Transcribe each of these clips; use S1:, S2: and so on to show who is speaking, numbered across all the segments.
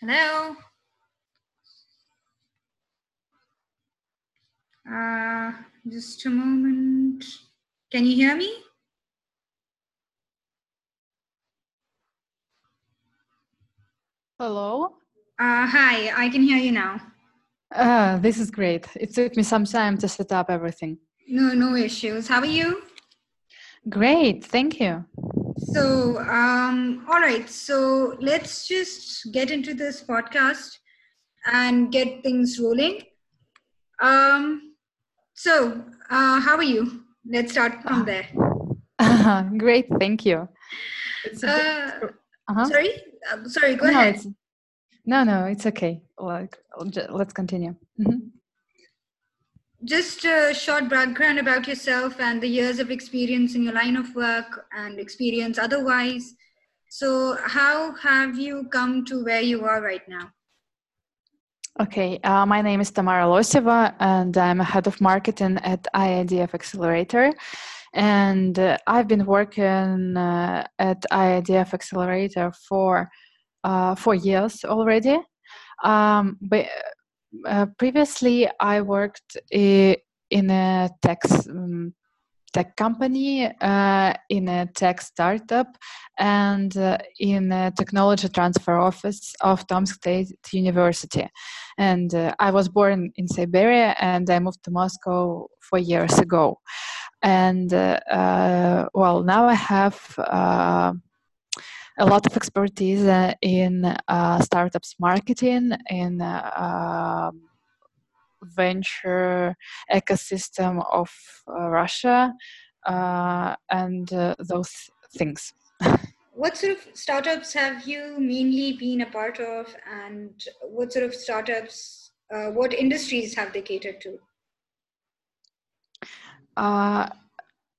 S1: Hello. Uh, just a moment. Can you hear me?
S2: Hello.
S1: Uh, hi, I can hear you now.
S2: Uh, this is great. It took me some time to set up everything.
S1: No, no issues. How are you?
S2: Great, thank you.
S1: So, um, all right. So let's just get into this podcast and get things rolling. Um, so, uh, how are you? Let's start from there.
S2: great, thank you.
S1: Uh, uh-huh. Sorry, uh, sorry. Go
S2: no,
S1: ahead.
S2: No, no, it's okay. Like, let's continue. Mm-hmm.
S1: Just a short background about yourself and the years of experience in your line of work and experience otherwise. So, how have you come to where you are right now?
S2: Okay, uh, my name is Tamara Loseva, and I'm a head of marketing at IIDF Accelerator. And uh, I've been working uh, at IIDF Accelerator for uh, four years already. Um, but uh, previously, I worked in a tech um, tech company, uh, in a tech startup, and uh, in a technology transfer office of Tomsk State University. And uh, I was born in Siberia, and I moved to Moscow four years ago. And well, now I have a lot of expertise uh, in uh, startups marketing, in uh, um, venture ecosystem of Russia, and those things.
S1: what sort of startups have you mainly been a part of, and what sort of startups, uh, what industries have they catered to?
S2: Uh,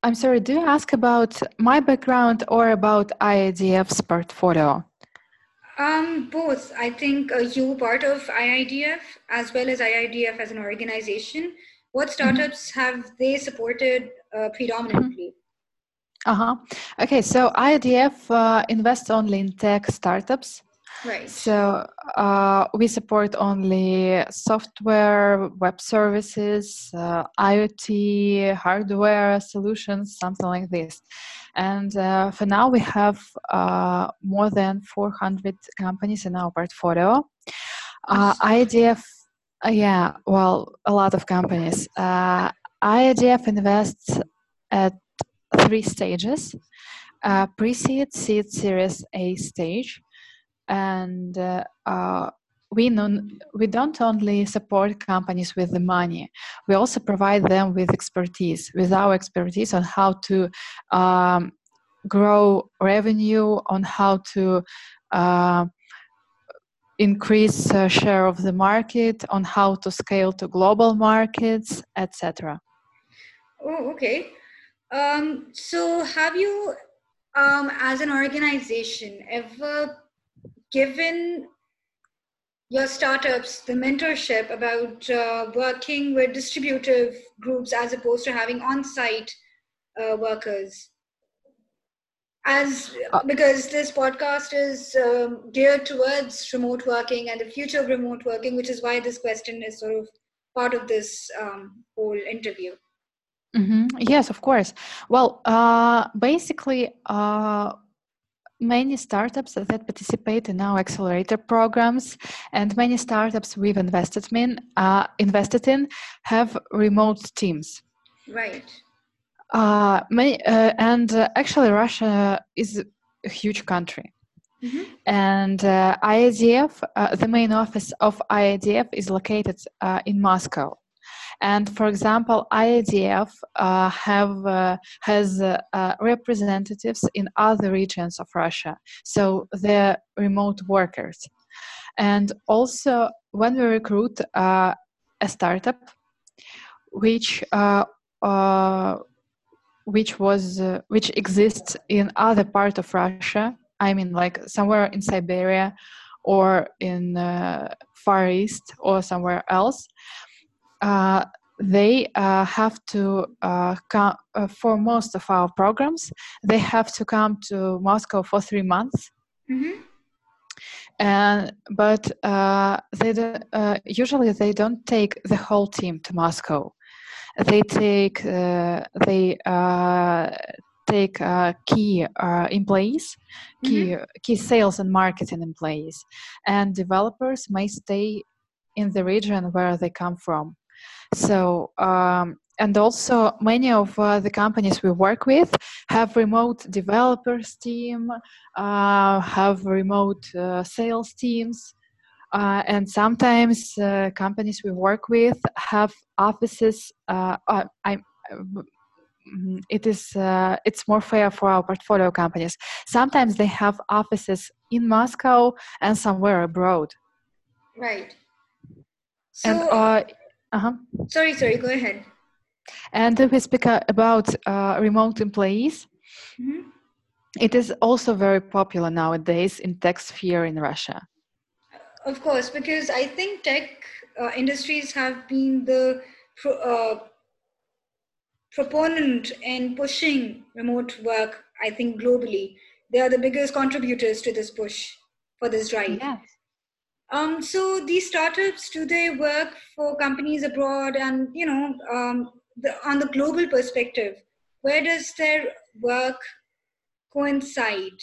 S2: I'm sorry, do you ask about my background or about IIDF's portfolio?
S1: Um, both. I think uh, you part of IIDF as well as IIDF as an organization. What mm-hmm. startups mm-hmm. have they supported uh, predominantly?
S2: Uh huh. Okay, so IIDF uh, invests only in tech startups.
S1: Right.
S2: So uh, we support only software, web services, uh, IoT, hardware solutions, something like this. And uh, for now, we have uh, more than 400 companies in our portfolio. Uh, IIDF, uh, yeah, well, a lot of companies. IIDF invests at three stages pre seed, seed, series A stage and uh, uh, we non, we don't only support companies with the money. We also provide them with expertise with our expertise on how to um, grow revenue on how to uh, increase uh, share of the market on how to scale to global markets etc
S1: oh okay. Um, so have you um, as an organization ever given your startups the mentorship about uh, working with distributive groups as opposed to having on-site uh, workers? As uh, because this podcast is um, geared towards remote working and the future of remote working which is why this question is sort of part of this um, whole interview.
S2: Mm-hmm. yes of course. Well uh, basically uh, many startups that participate in our accelerator programs and many startups we've invested in uh, invested in have remote teams
S1: right
S2: uh, many, uh, and uh, actually russia is a huge country mm-hmm. and uh, IIDF, uh, the main office of IIDF is located in Moscow. And for example, IIDF uh, have uh, has uh, representatives in other regions of Russia, so they're remote workers. And also, when we recruit uh, a startup, which uh, uh, which was which exists in other part of Russia, I mean, like somewhere in Siberia or in the Far East or somewhere else, uh, they uh, have to uh, come uh, for most of our programs they have to come to moscow for three months
S1: mm-hmm.
S2: and but uh, they uh, usually they don't take the whole team to Moscow. They take uh, they uh, take uh, key employees, key mm-hmm. key sales and marketing employees, and developers may stay in the region where they come from. So um, and also many of uh, the companies we work with have remote developers team uh, have remote uh, sales teams uh, and sometimes uh, companies we work with have offices uh, I, mm, it is it's more fair for our portfolio companies. Sometimes they have offices in moscow and somewhere abroad.
S1: Right.
S2: So, and uh-huh.
S1: sorry sorry go ahead
S2: and if we speak about uh, remote employees, mm-hmm. it is also very popular nowadays in tech sphere in Russia.
S1: Of course, because I think tech uh, industries have been the pro, uh, proponent in pushing remote work. I think globally, they are the biggest contributors to this push for this drive.
S2: Yes.
S1: Um, so these startups, do they work for companies abroad? And you know, um, the, on the global perspective, where does their work coincide?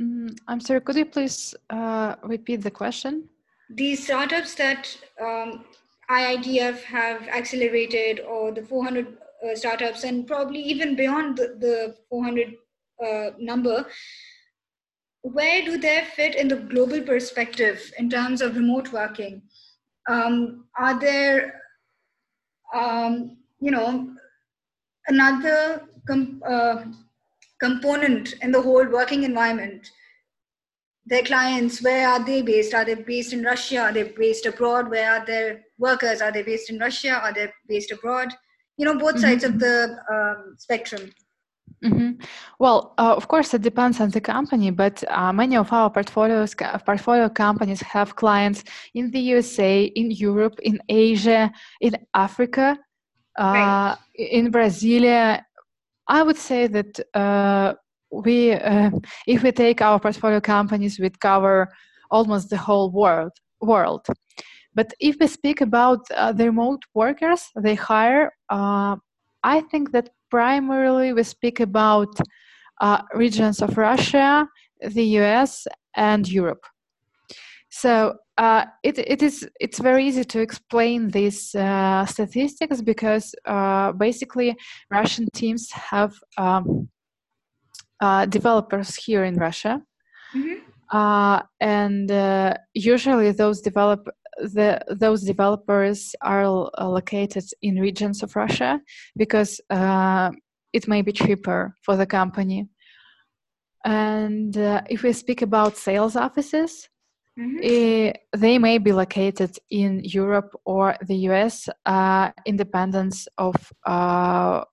S2: Mm, I'm sorry, could you please uh, repeat the question?
S1: These startups that um, IIDF have accelerated, or the 400 uh, startups, and probably even beyond the, the 400 uh, number, where do they fit in the global perspective in terms of remote working? Um, are there um, you know, another com- uh, component in the whole working environment. Their clients, where are they based? Are they based in Russia? Are they based abroad? Where are their workers? Are they based in Russia? Are they based abroad? You know, both sides mm-hmm. of the um, spectrum.
S2: Mm-hmm. Well, uh, of course, it depends on the company, but uh, many of our portfolios, portfolio companies have clients in the USA, in Europe, in Asia, in Africa, uh, right. in Brasilia. I would say that uh, we, uh, if we take our portfolio companies, we cover almost the whole world. World. But if we speak about uh, the remote workers they hire, I think that primarily we speak about uh, regions of Russia, the US, and Europe. So uh, it, it is it's very easy to explain these uh, statistics because uh, basically Russian teams have um, uh, developers here in Russia, mm-hmm. Uh, and usually those develop the, those developers are located in regions of Russia because uh, it may be cheaper for the company. And uh, if we speak about sales offices, mm-hmm. Eh, they may be located in Europe or the US, uh, independence of uh,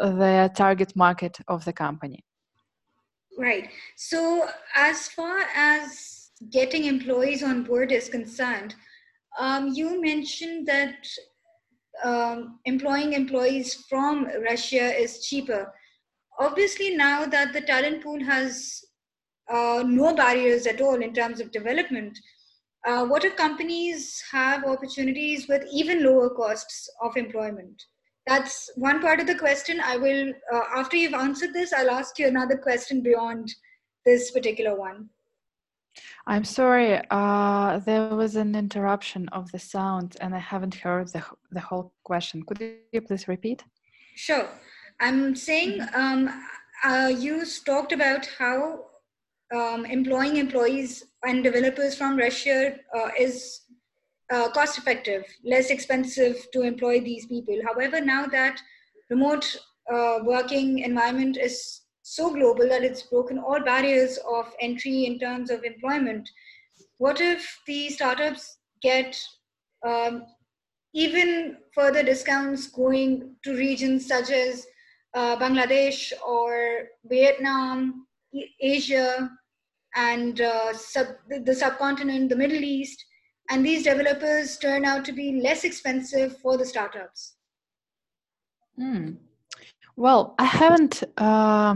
S2: the target market of the company.
S1: Right. So, as far as getting employees on board is concerned, um, you mentioned that um, employing employees from Russia is cheaper. Obviously, now that the talent pool has uh, no barriers at all in terms of development, uh, what if companies have opportunities with even lower costs of employment? That's one part of the question. I will, uh, after you've answered this, I'll ask you another question beyond this particular one.
S2: I'm sorry, uh, there was an interruption of the sound and I haven't heard the, the whole question. Could you please repeat?
S1: Sure. I'm saying mm-hmm. um, uh, you talked about how um, employing employees and developers from Russia uh, is uh, cost effective, less expensive to employ these people. However, now that remote uh, working environment is so global that it's broken all barriers of entry in terms of employment. What if the startups get um, even further discounts going to regions such as uh, Bangladesh or Vietnam, Asia, and uh, sub, the subcontinent, the Middle East, and these developers turn out to be less expensive for the startups?
S2: Mm. Well, I haven't uh,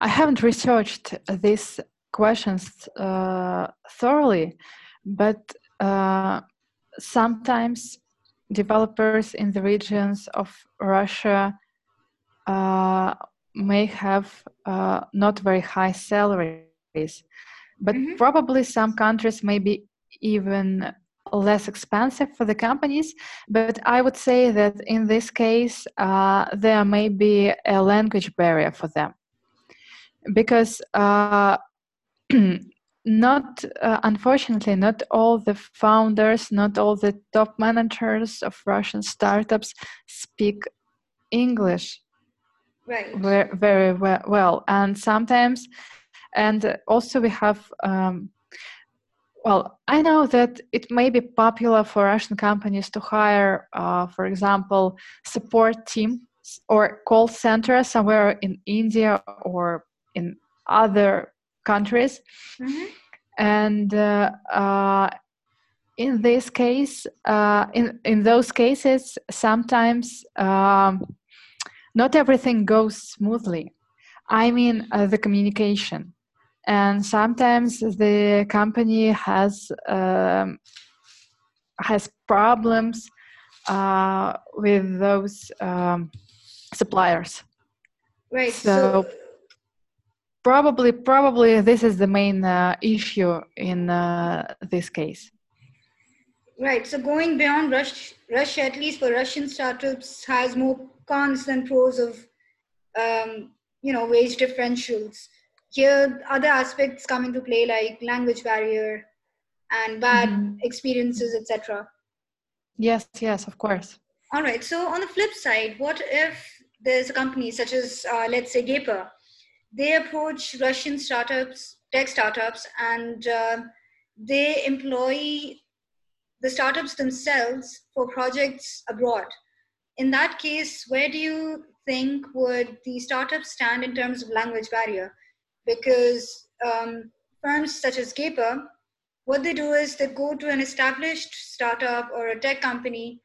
S2: I haven't researched these questions uh, thoroughly, but uh, sometimes developers in the regions of Russia uh, may have uh, not very high salaries, but mm-hmm. probably some countries may be even less expensive for the companies. But I would say that in this case, uh, there may be a language barrier for them because uh, not uh, unfortunately not all the founders not all the top managers of russian startups speak english
S1: right
S2: very, very well, well and sometimes and also we have um, well i know that it may be popular for russian companies to hire uh, for example support team or call center somewhere in india or in other countries. Mm-hmm. and uh, uh, in this case uh, in in those cases sometimes um, not everything goes smoothly. I mean uh, the communication and sometimes the company has um, has problems uh, with those um, suppliers.
S1: Right
S2: so, so, probably probably this is the main uh, issue in uh, this case.
S1: Right so going beyond Russia, russia at least for russian startups has more cons than pros of um, you know wage differentials here other aspects come into play like language barrier and bad mm-hmm. experiences etc
S2: yes yes of course
S1: all right so on the flip side what if there's a company such as uh, let's say Gaper they approach russian startups tech startups and uh, they employ the startups themselves for projects abroad in that case, where do you think would the startups stand in terms of language barrier? Because um, firms such as Gaper, what they do is they go to an established startup or a tech company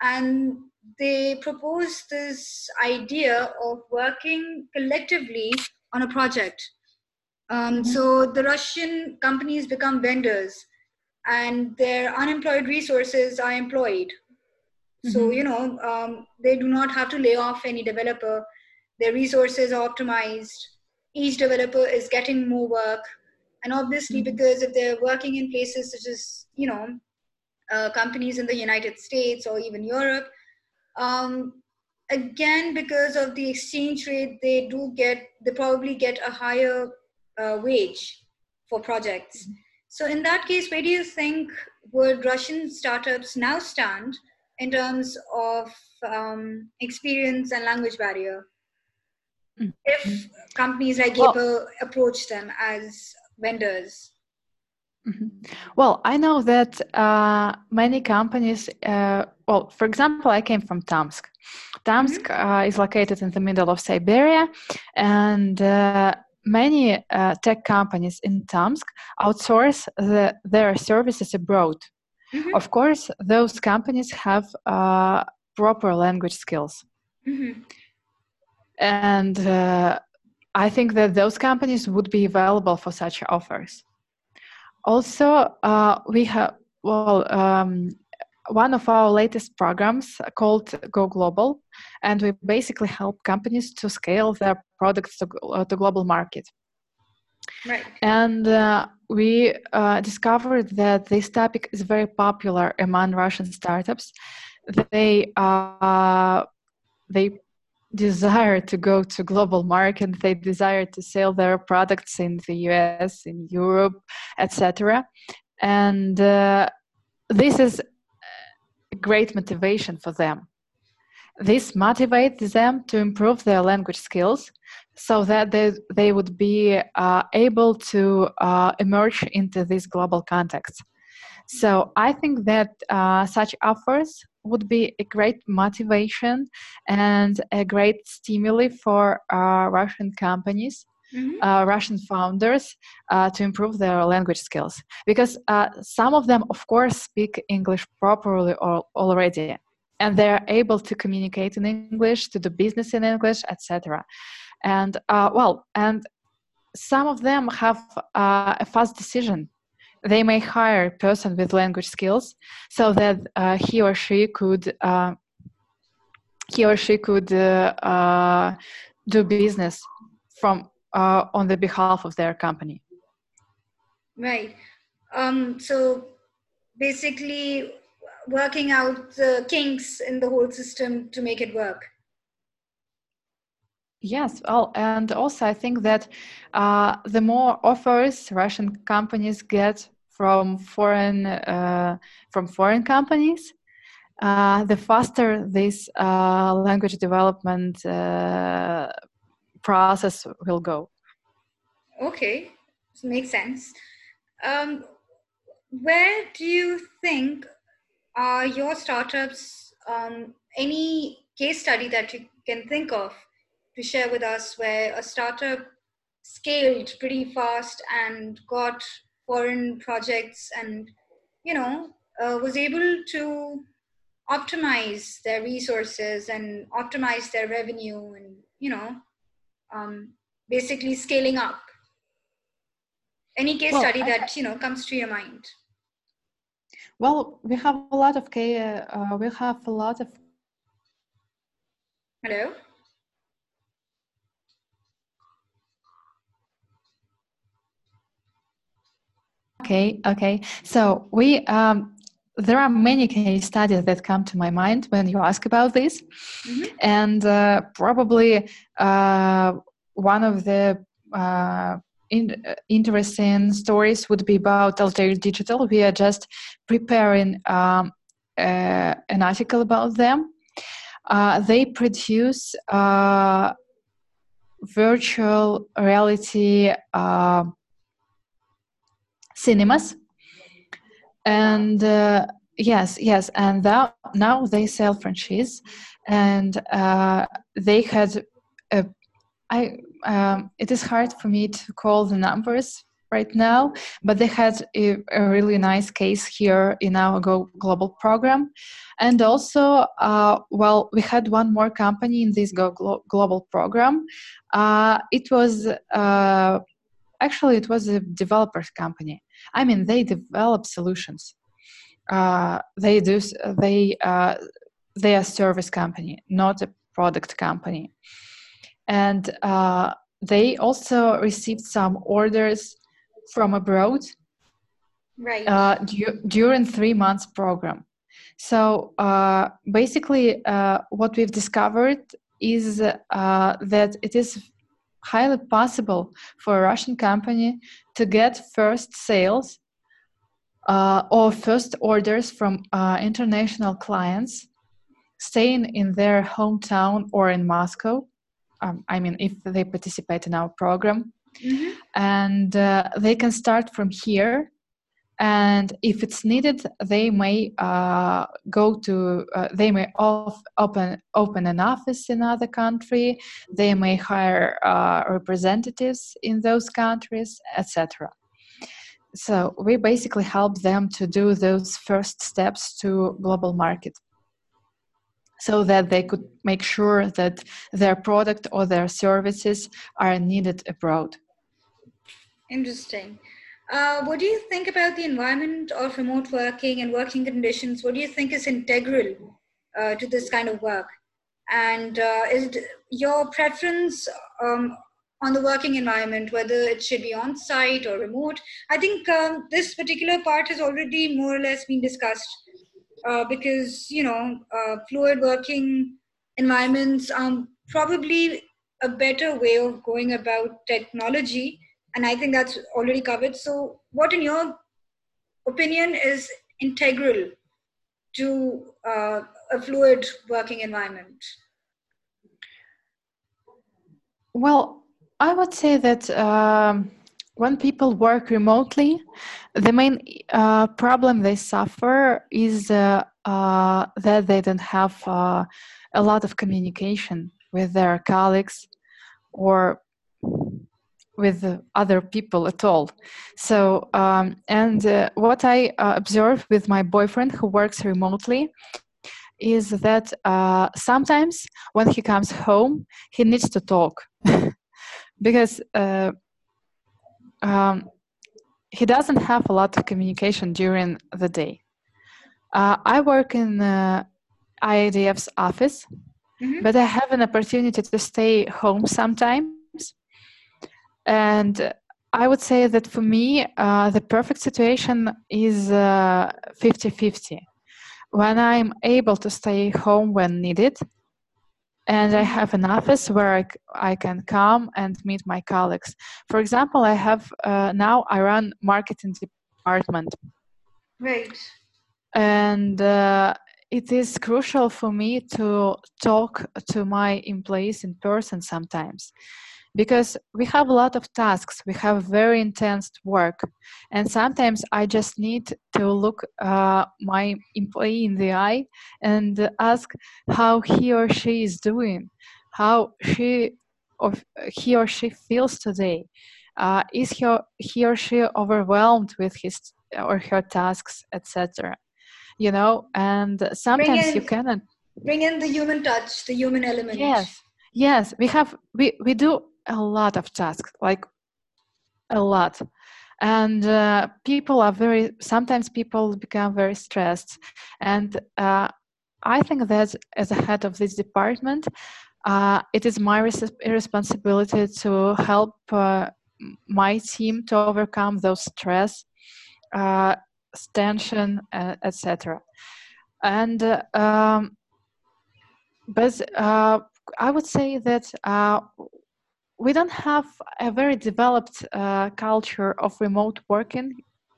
S1: and they propose this idea of working collectively on a project. Um, mm-hmm. So the Russian companies become vendors and their unemployed resources are employed so mm-hmm. you know um, they do not have to lay off any developer their resources are optimized each developer is getting more work and obviously mm-hmm. because if they're working in places such as you know uh, companies in the united states or even europe um, again because of the exchange rate they do get they probably get a higher uh, wage for projects mm-hmm. so in that case where do you think would russian startups now stand in terms of um, experience and language barrier mm-hmm. if companies like well, approach them as vendors?
S2: Mm-hmm. Well, I know that uh, many companies, uh, well, for example, I came from Tomsk. Tomsk mm-hmm. uh, is located in the middle of Siberia, and uh, many uh, tech companies in Tomsk outsource the, their services abroad. Mm-hmm. Of course, those companies have uh, proper language skills. And uh, I think that those companies would be available for such offers. Also, uh, we have, well, um, one of our latest programs called Go Global, and we basically help companies to scale their products to, uh, to global market.
S1: Right.
S2: And uh, we uh, discovered that this topic is very popular among Russian startups. They uh, they desire to go to global market. They desire to sell their products in the U.S., in Europe, etc. And uh, this is a great motivation for them. This motivates them to improve their language skills so that they, they would be uh, able to uh, emerge into this global context. So I think that uh, such offers would be a great motivation and a great stimuli for uh, Russian companies. Mm-hmm. Uh, Russian founders uh, to improve their language skills because some of them, of course, speak English properly or, already, and they're able to communicate in English, to do business in English, etc and uh, well and some of them have uh, a fast decision. They may hire a person with language skills so that uh, he or she could uh, he or she could uh, uh, do business from uh, on the behalf of their company.
S1: Right. Um, so basically, working out the kinks in the whole system to make it work.
S2: Yes, well, and also I think that uh, the more offers Russian companies get from foreign uh, from foreign companies, uh, the faster this uh, language development uh, process will go.
S1: Okay, makes sense. Um, where do you think are your startups? Um, any case study that you can think of to share with us where a startup scaled pretty fast and got foreign projects and you know uh, was able to optimize their resources and optimize their revenue and you know um, basically scaling up. Any case well, study that you know comes to your mind?
S2: Well we have a lot of uh, we have a lot of
S1: hello
S2: Okay, okay. So we um, there are many case studies that come to my mind when you ask about this, mm-hmm. and uh, probably uh, one of the uh, in, interesting stories would be about Altair Digital. We are just preparing um, uh, an article about them. Uh, they produce uh, virtual reality cinemas. And uh, yes yes and that, now they sell franchise. And uh, they had a, I, um, it is hard for me to call the numbers right now but they had a, a really nice case here in our Go global program. And also uh, well we had one more company in this Go Glo- global program. Uh, it was uh, actually it was a developers company i mean they develop solutions. Uh, they do they uh, they are service company not a product company. And uh, they also received some orders from abroad
S1: right.
S2: uh, du- during three months program. So uh, basically uh, what we've discovered is that it is highly possible for a Russian company to get first sales uh, or first orders from uh, international clients staying in their hometown or in Moscow. Um, I mean, if they participate in our program. Mm-hmm. And uh, they can start from here and if it's needed they may uh, go to uh, they may off, open open an office in another country. They may hire uh, representatives in those countries etc so we basically help them to do those first steps to global market so that they could make sure that their product or their services are needed abroad.
S1: Interesting uh, what do you think about the environment of remote working and working conditions? What do you think is integral uh, to this kind of work? And uh, is your preference um, on the working environment, whether it should be on site or remote? I think um, this particular part has already more or less been discussed uh, because, you know, uh, fluid working environments are probably a better way of going about technology and i think that's already covered. So what in your opinion is integral to uh, a fluid working environment?
S2: Well i would say that um, when people work remotely the main uh, problem they suffer is uh, uh that they don't have uh, a lot of communication with their colleagues or with other people at all. So, um, and uh, what I uh, observe with my boyfriend who works remotely is that uh, sometimes when he comes home, he needs to talk because uh, um, he doesn't have a lot of communication during the day. Uh, I work in uh, IIDF's office, mm-hmm. but I have an opportunity to stay home sometimes. And I would say that for me, uh, the perfect situation is 50 uh, 50. When I'm able to stay home when needed, and I have an office where I, I can come and meet my colleagues. For example, I have uh, now I run marketing department.
S1: Right.
S2: And uh, it is crucial for me to talk to my employees in person sometimes because we have a lot of tasks we have very intense work and sometimes i just need to look uh, my employee in the eye and ask how he or she is doing how she or he or she feels today. Uh, is he or, he or she overwhelmed with his or her tasks etc you know? And sometimes in, you cannot
S1: bring in the human touch the human element.
S2: Yes yes we have we we do a lot of tasks like a lot. And uh, people are very sometimes people become very stressed. And uh, i think that as a head of this department uh, it is my res- responsibility to help uh, my team to overcome those stress uh, tension etc and uh, um, but i would say that we don't have a very developed uh, culture of remote working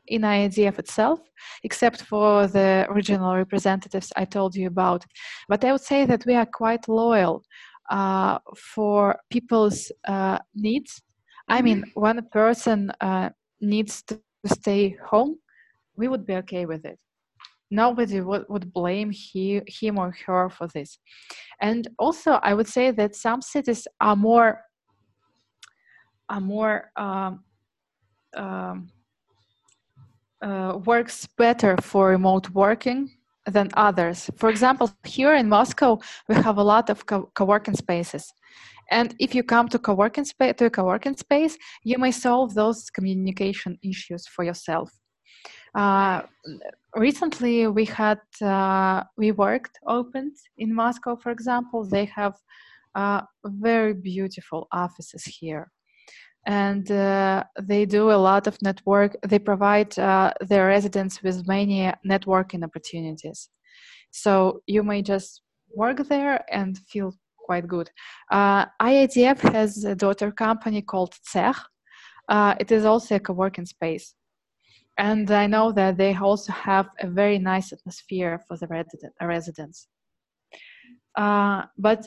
S2: in IIDF itself, except for the regional representatives I told you about. But I would say that we are quite loyal uh, for people's uh, needs. I mean, mm-hmm. when a person uh, needs to stay home, we would be okay with it. Nobody would, would blame he, him or her for this. And also, I would say that some cities are more are more um, um, uh, works better for remote working than others. For example, here in Moscow, we have a lot of co- co-working spaces. And if you come to co-working space to a co-working space, you may solve those communication issues for yourself. Uh, recently, we had uh, WeWork opened in Moscow, for example. They have uh, very beautiful offices here and uh, they do a lot of network they provide uh, their residents with many networking opportunities. So you may just work there and feel quite good. Uh, IIDF has a daughter company called Tsekh. Uh, it is also a co-working space. And i know that they also have a very nice atmosphere for the resident, residents. Uh, but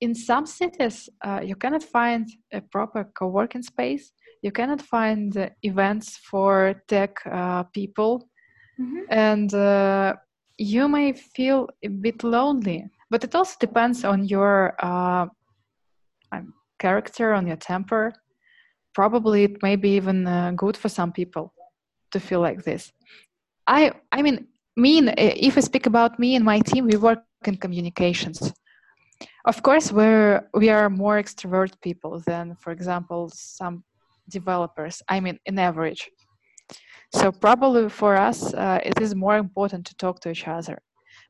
S2: in some cities, uh, you cannot find a proper co-working space. You cannot find uh, events for tech uh, people, mm-hmm. and uh, you may feel a bit lonely. But it also depends on your uh, character, on your temper. Probably it may be even uh, good for some people to feel like this. I, I mean, me. If I speak about me and my team, we work in communications of course we're we are more extrovert people than for example some developers i mean in average. So probably for us uh, it is more important to talk to each other.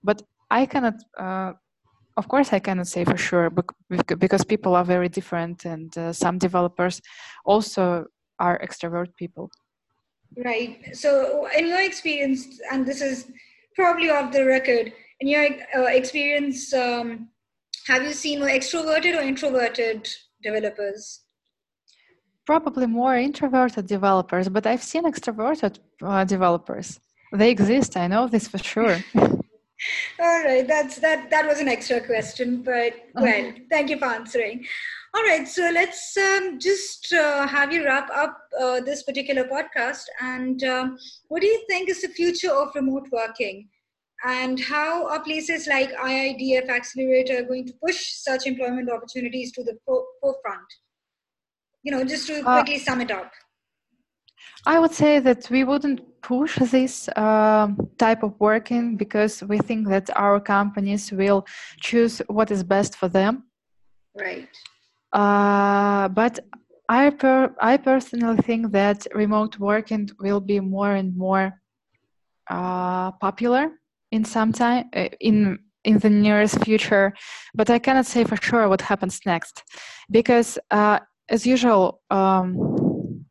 S2: But i cannot uh, of course i cannot say for sure because people are very different and uh, some developers also are extrovert people.
S1: Right. So in your experience and this is probably off the record in your uh, experience um, have you seen more extroverted or introverted developers?
S2: Probably more introverted developers, but I've seen extroverted uh, developers. They exist. I know this for sure.
S1: All right, that's that. That was an extra question, but well, thank you for answering. All right, so let's um, just uh, have you wrap up uh, this particular podcast. And um, what do you think is the future of remote working? And how are places like IIDF Accelerator going to push such employment opportunities to the forefront? You know, just to uh, quickly uh, sum it up.
S2: I would say that we wouldn't push this uh, type of working because we think that our companies will choose what is best for them.
S1: Right.
S2: Uh, but I per I personally think that remote working will be more and more uh, popular in some time uh, in in the nearest future, but I cannot say for sure what happens next, because uh, as usual, um,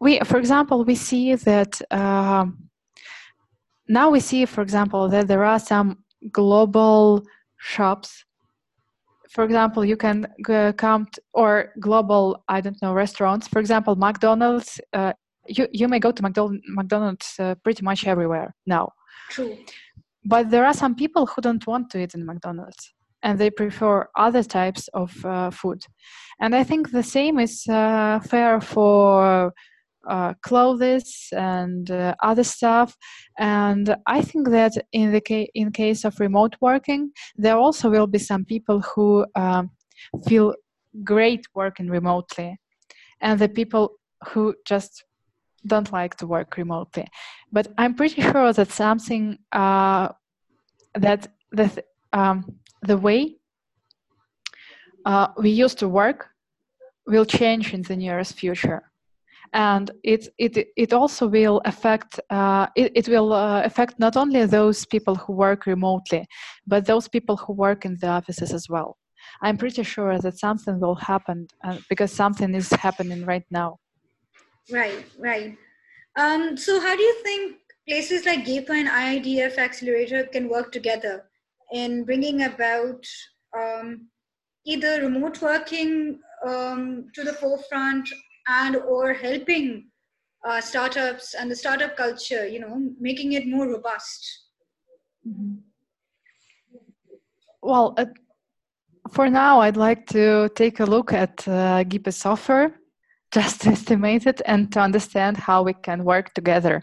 S2: we for example we see that um, now we see for example that there are some global shops. For example you can uh, come to, or global i don't know restaurants. For example mcdonald's uh, you, you may go to McDonald's, McDonald's uh, pretty much everywhere now.
S1: True.
S2: But there are some people who don't want to eat in mcdonald's and they prefer other types of uh, food. And i think the same is uh, fair for uh, clothes and uh, other stuff. And i think that in the ca- in case of remote working there also will be some people who um, feel great working remotely. And the people who just don't like to work remotely. But i'm pretty sure that something uh, that the um, the way uh, we used to work will change in the nearest future. And it it it also will affect uh, it, it will uh, affect not only those people who work remotely but those people who work in the offices as well. I'm pretty sure that something will happen uh, because something is happening right now
S1: Right, right. Um, so, how do you think places like Gaper and IIDF Accelerator can work together in bringing about um, either remote working um, to the forefront and or helping uh, startups and the startup culture, you know, making it more robust?
S2: well uh, for now i'd like to take a look at uh, Gaper software just to estimate it and to understand how we can work together.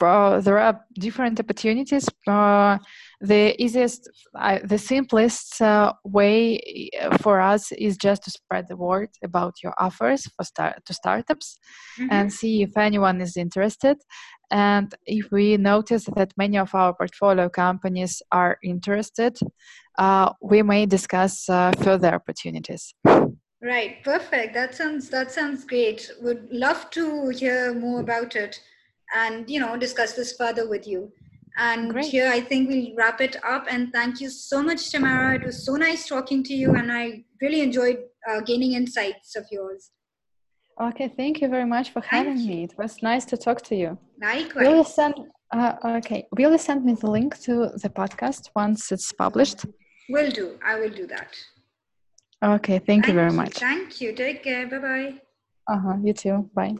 S2: Uh, there are different opportunities. Uh, the easiest, uh, the simplest uh, way uh, for us is just to spread the word about your offers for start to startups
S1: Mhm.
S2: and see if anyone is interested. And if we notice that many of our portfolio companies are interested, uh, we may discuss uh, further opportunities.
S1: Right, perfect. That sounds that sounds great. Would love to hear more about it, and you know discuss this further with you. And
S2: Great.
S1: here, I think we'll wrap it up. And thank you so much, Tamara. It was so nice talking to you, and I really enjoyed uh, gaining insights of yours.
S2: Okay, thank you very much for having
S1: you.
S2: me. It was nice to talk to you.
S1: Likewise.
S2: Will you send? Uh, okay, will you send me the link to the podcast once it's published?
S1: Will do. I will do that.
S2: Okay, thank you very much.
S1: Thank you. Take care. Bye bye.
S2: Uh huh. You too. Bye.